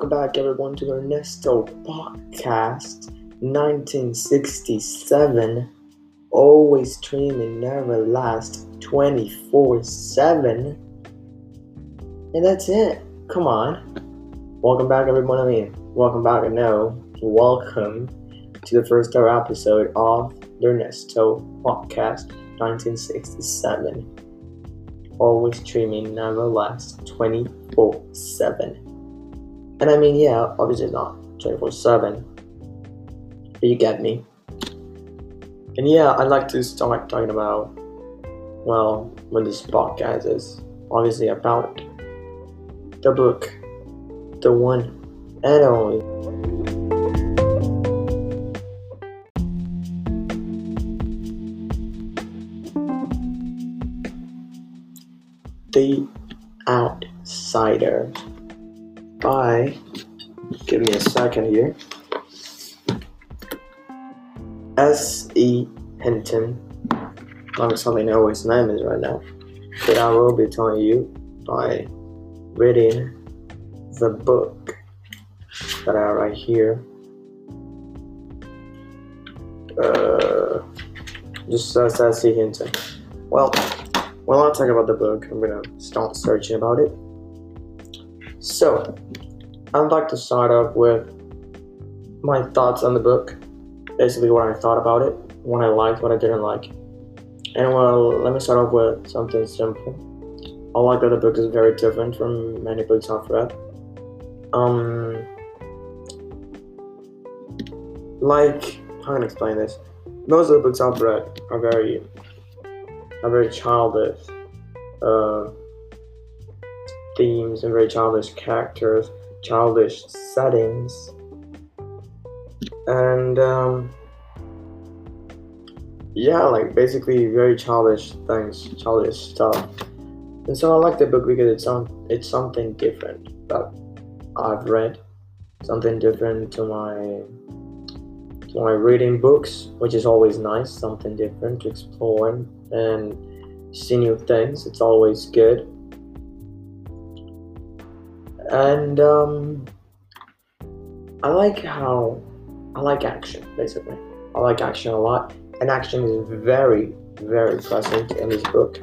welcome back everyone to Ernesto Podcast 1967. Always streaming, never last 24 7. And that's it. Come on. Welcome back everyone. I mean, welcome back. No, welcome to the first ever episode of the Ernesto Podcast 1967 always streaming, never last 24 7. And I mean, yeah, obviously not 24 7. But you get me. And yeah, I'd like to start talking about, well, what this podcast is obviously about the book, the one and only. The Outsider by, give me a second here, S.E. Hinton. Not exactly know his name is right now, but I will be telling you by reading the book that I right here. Uh, just says S.E. Hinton. Well, while I talk about the book, I'm gonna start searching about it. So, I'd like to start off with my thoughts on the book. Basically, what I thought about it, what I liked, what I didn't like. And well, let me start off with something simple. I like that the book is very different from many books I've read. Um, like, how can I explain this? Most of the books I've read are very, are very childish. Uh, themes and very childish characters, childish settings, and um, yeah, like basically very childish things, childish stuff. And so I like the book because it's some it's something different that I've read, something different to my to my reading books, which is always nice, something different to explore and see new things. It's always good and um, I like how I like action basically. I like action a lot, and action is very, very present in this book.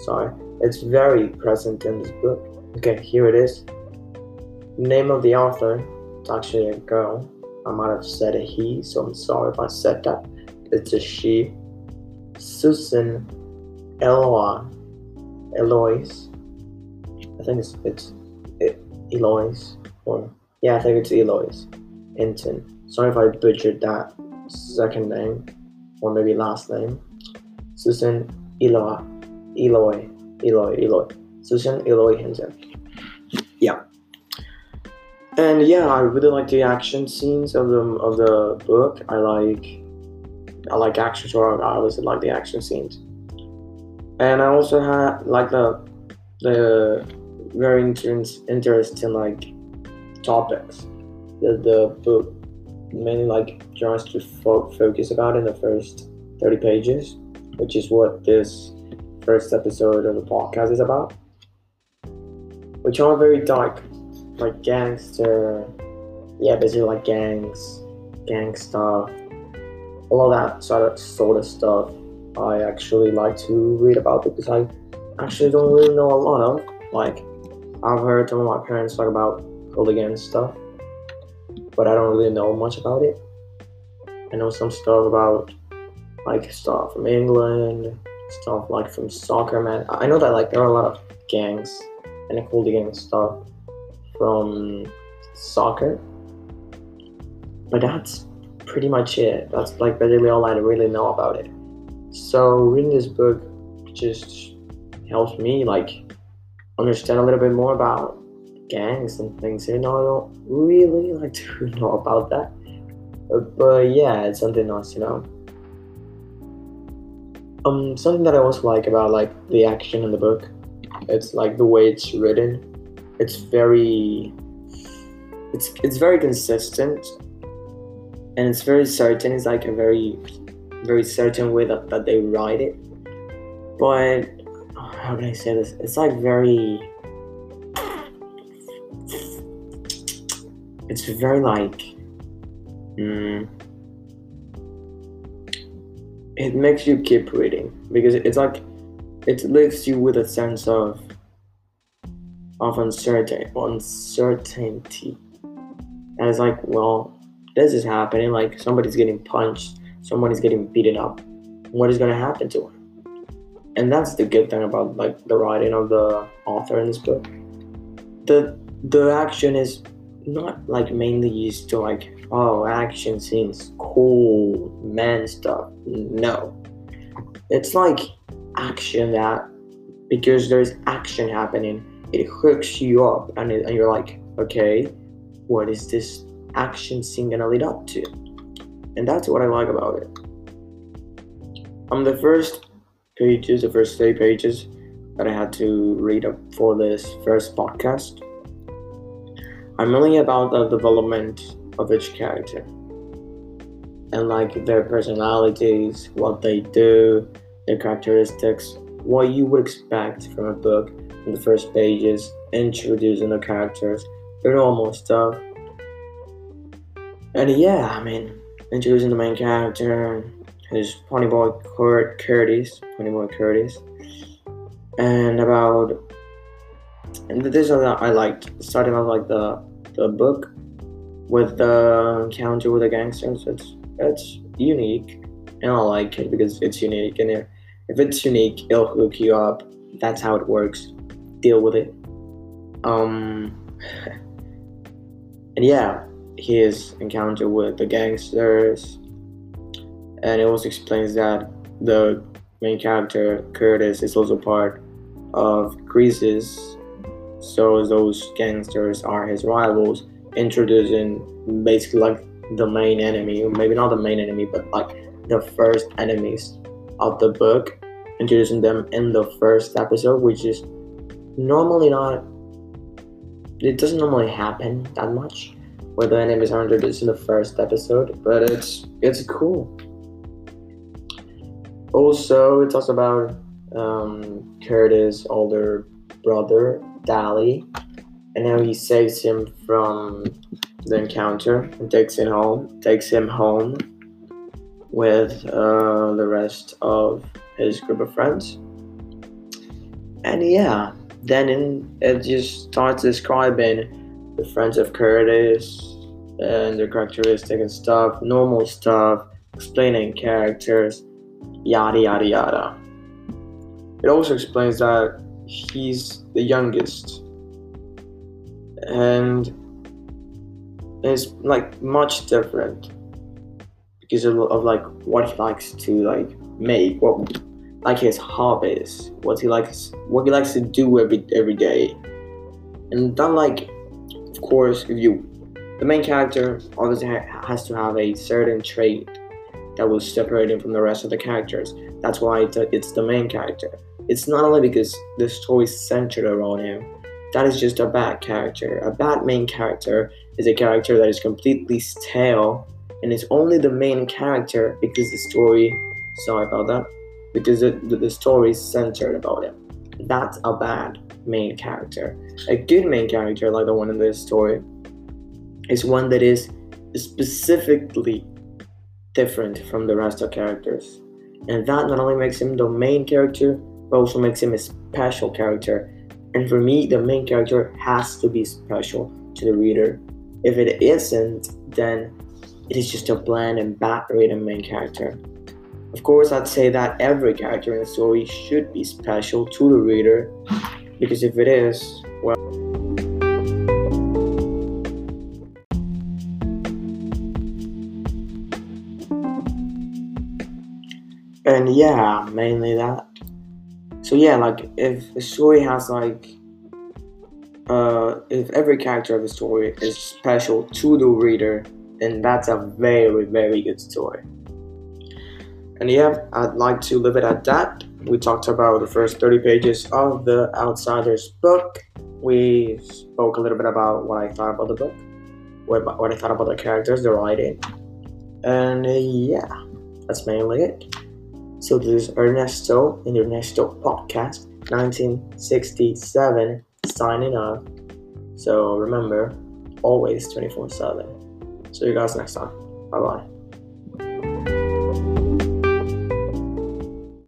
Sorry, it's very present in this book. Okay, here it is. Name of the author. It's actually a girl. I might have said a he, so I'm sorry if I said that. It's a she. Susan Eloise. Eloise. I think it's it's Eloise, or yeah, I think it's Eloise Hinton. Sorry if I butchered that second name, or maybe last name. Susan Eloy, Eloy, Eloy, Eloy. Susan Eloy Hinton. Yeah. And yeah, I really like the action scenes of the of the book. I like I like action, so I obviously like the action scenes. And I also had like the the very inter- interesting like topics that the book mainly like tries to fo- focus about in the first 30 pages which is what this first episode of the podcast is about which are very dark like gangster yeah basically like gangs gang stuff all of that sort of sort of stuff i actually like to read about because i actually don't really know a lot of like I've heard some of my parents talk about hooligan stuff, but I don't really know much about it. I know some stuff about like stuff from England, stuff like from soccer, man. I know that like there are a lot of gangs and hooligan stuff from soccer, but that's pretty much it. That's like basically all I really know about it. So reading this book just helps me like understand a little bit more about gangs and things. You know, I don't really like to know about that. But, yeah, it's something nice, you know. Um, something that I also like about like the action in the book, it's like the way it's written. It's very, it's it's very consistent, and it's very certain. It's like a very, very certain way that, that they write it. But how can I say this? It's like very. it's very like mm, it makes you keep reading because it's like it leaves you with a sense of of uncertainty uncertainty and it's like well this is happening like somebody's getting punched someone is getting beaten up what is going to happen to him and that's the good thing about like the writing of the author in this book. The the action is not like mainly used to like oh action scenes cool man stuff. No. It's like action that because there's action happening it hooks you up and, it, and you're like okay what is this action scene gonna lead up to? And that's what i like about it. Um the first pages the first three pages that i had to read up for this first podcast I'm mainly about the development of each character and like their personalities, what they do, their characteristics, what you would expect from a book in the first pages, introducing the characters, the normal stuff. And yeah, I mean, introducing the main character, his Ponyboy Kurt Curtis, Ponyboy Curtis, and about and this is what I liked starting off like the the book with the encounter with the gangsters. It's it's unique, and I like it because it's unique. And if, if it's unique, it'll hook you up. That's how it works. Deal with it. Um, and yeah, his encounter with the gangsters, and it also explains that the main character Curtis is also part of Greasers so those gangsters are his rivals, introducing basically like the main enemy, maybe not the main enemy, but like the first enemies of the book, introducing them in the first episode, which is normally not. It doesn't normally happen that much, where the enemies are introduced in the first episode, but it's it's cool. Also, it talks about um, Curtis' older brother Dali, and how he saves him from the encounter and takes him home. Takes him home with uh, the rest of his group of friends. And yeah, then in, it just starts describing the friends of Curtis and their characteristics and stuff, normal stuff, explaining characters, yada yada yada. It also explains that he's the youngest and it's like much different because of, of, like what he likes to like make what like his hobbies what he likes what he likes to do every every day and then like of course if you the main character obviously ha- has to have a certain trait that will separate him from the rest of the characters that's why it's, the main character it's not only because the story is centered around him. That is just a bad character. A bad main character is a character that is completely stale and is only the main character because the story. Sorry about that. Because the, the, story is centered about him. That's a bad main character. A good main character, like the one in this story, is one that is specifically different from the rest of characters. And that not only makes him the main character, but also makes him a special character. And for me, the main character has to be special to the reader. If it isn't, then it is just a bland and bad written main character. Of course, I'd say that every character in the story should be special to the reader, because if it is, Yeah, mainly that. So yeah like if a story has like uh if every character of a story is special to the reader then that's a very very good story. And yeah i'd like to leave it at that. We talked about the first 30 pages of the outsiders book. We spoke a little bit about what i thought about the book what, i thought about the characters the writing. And yeah that's mainly it so this is Ernesto in Ernesto Podcast 1967 signing off. So remember, always 24 7. See you guys next time. Bye bye.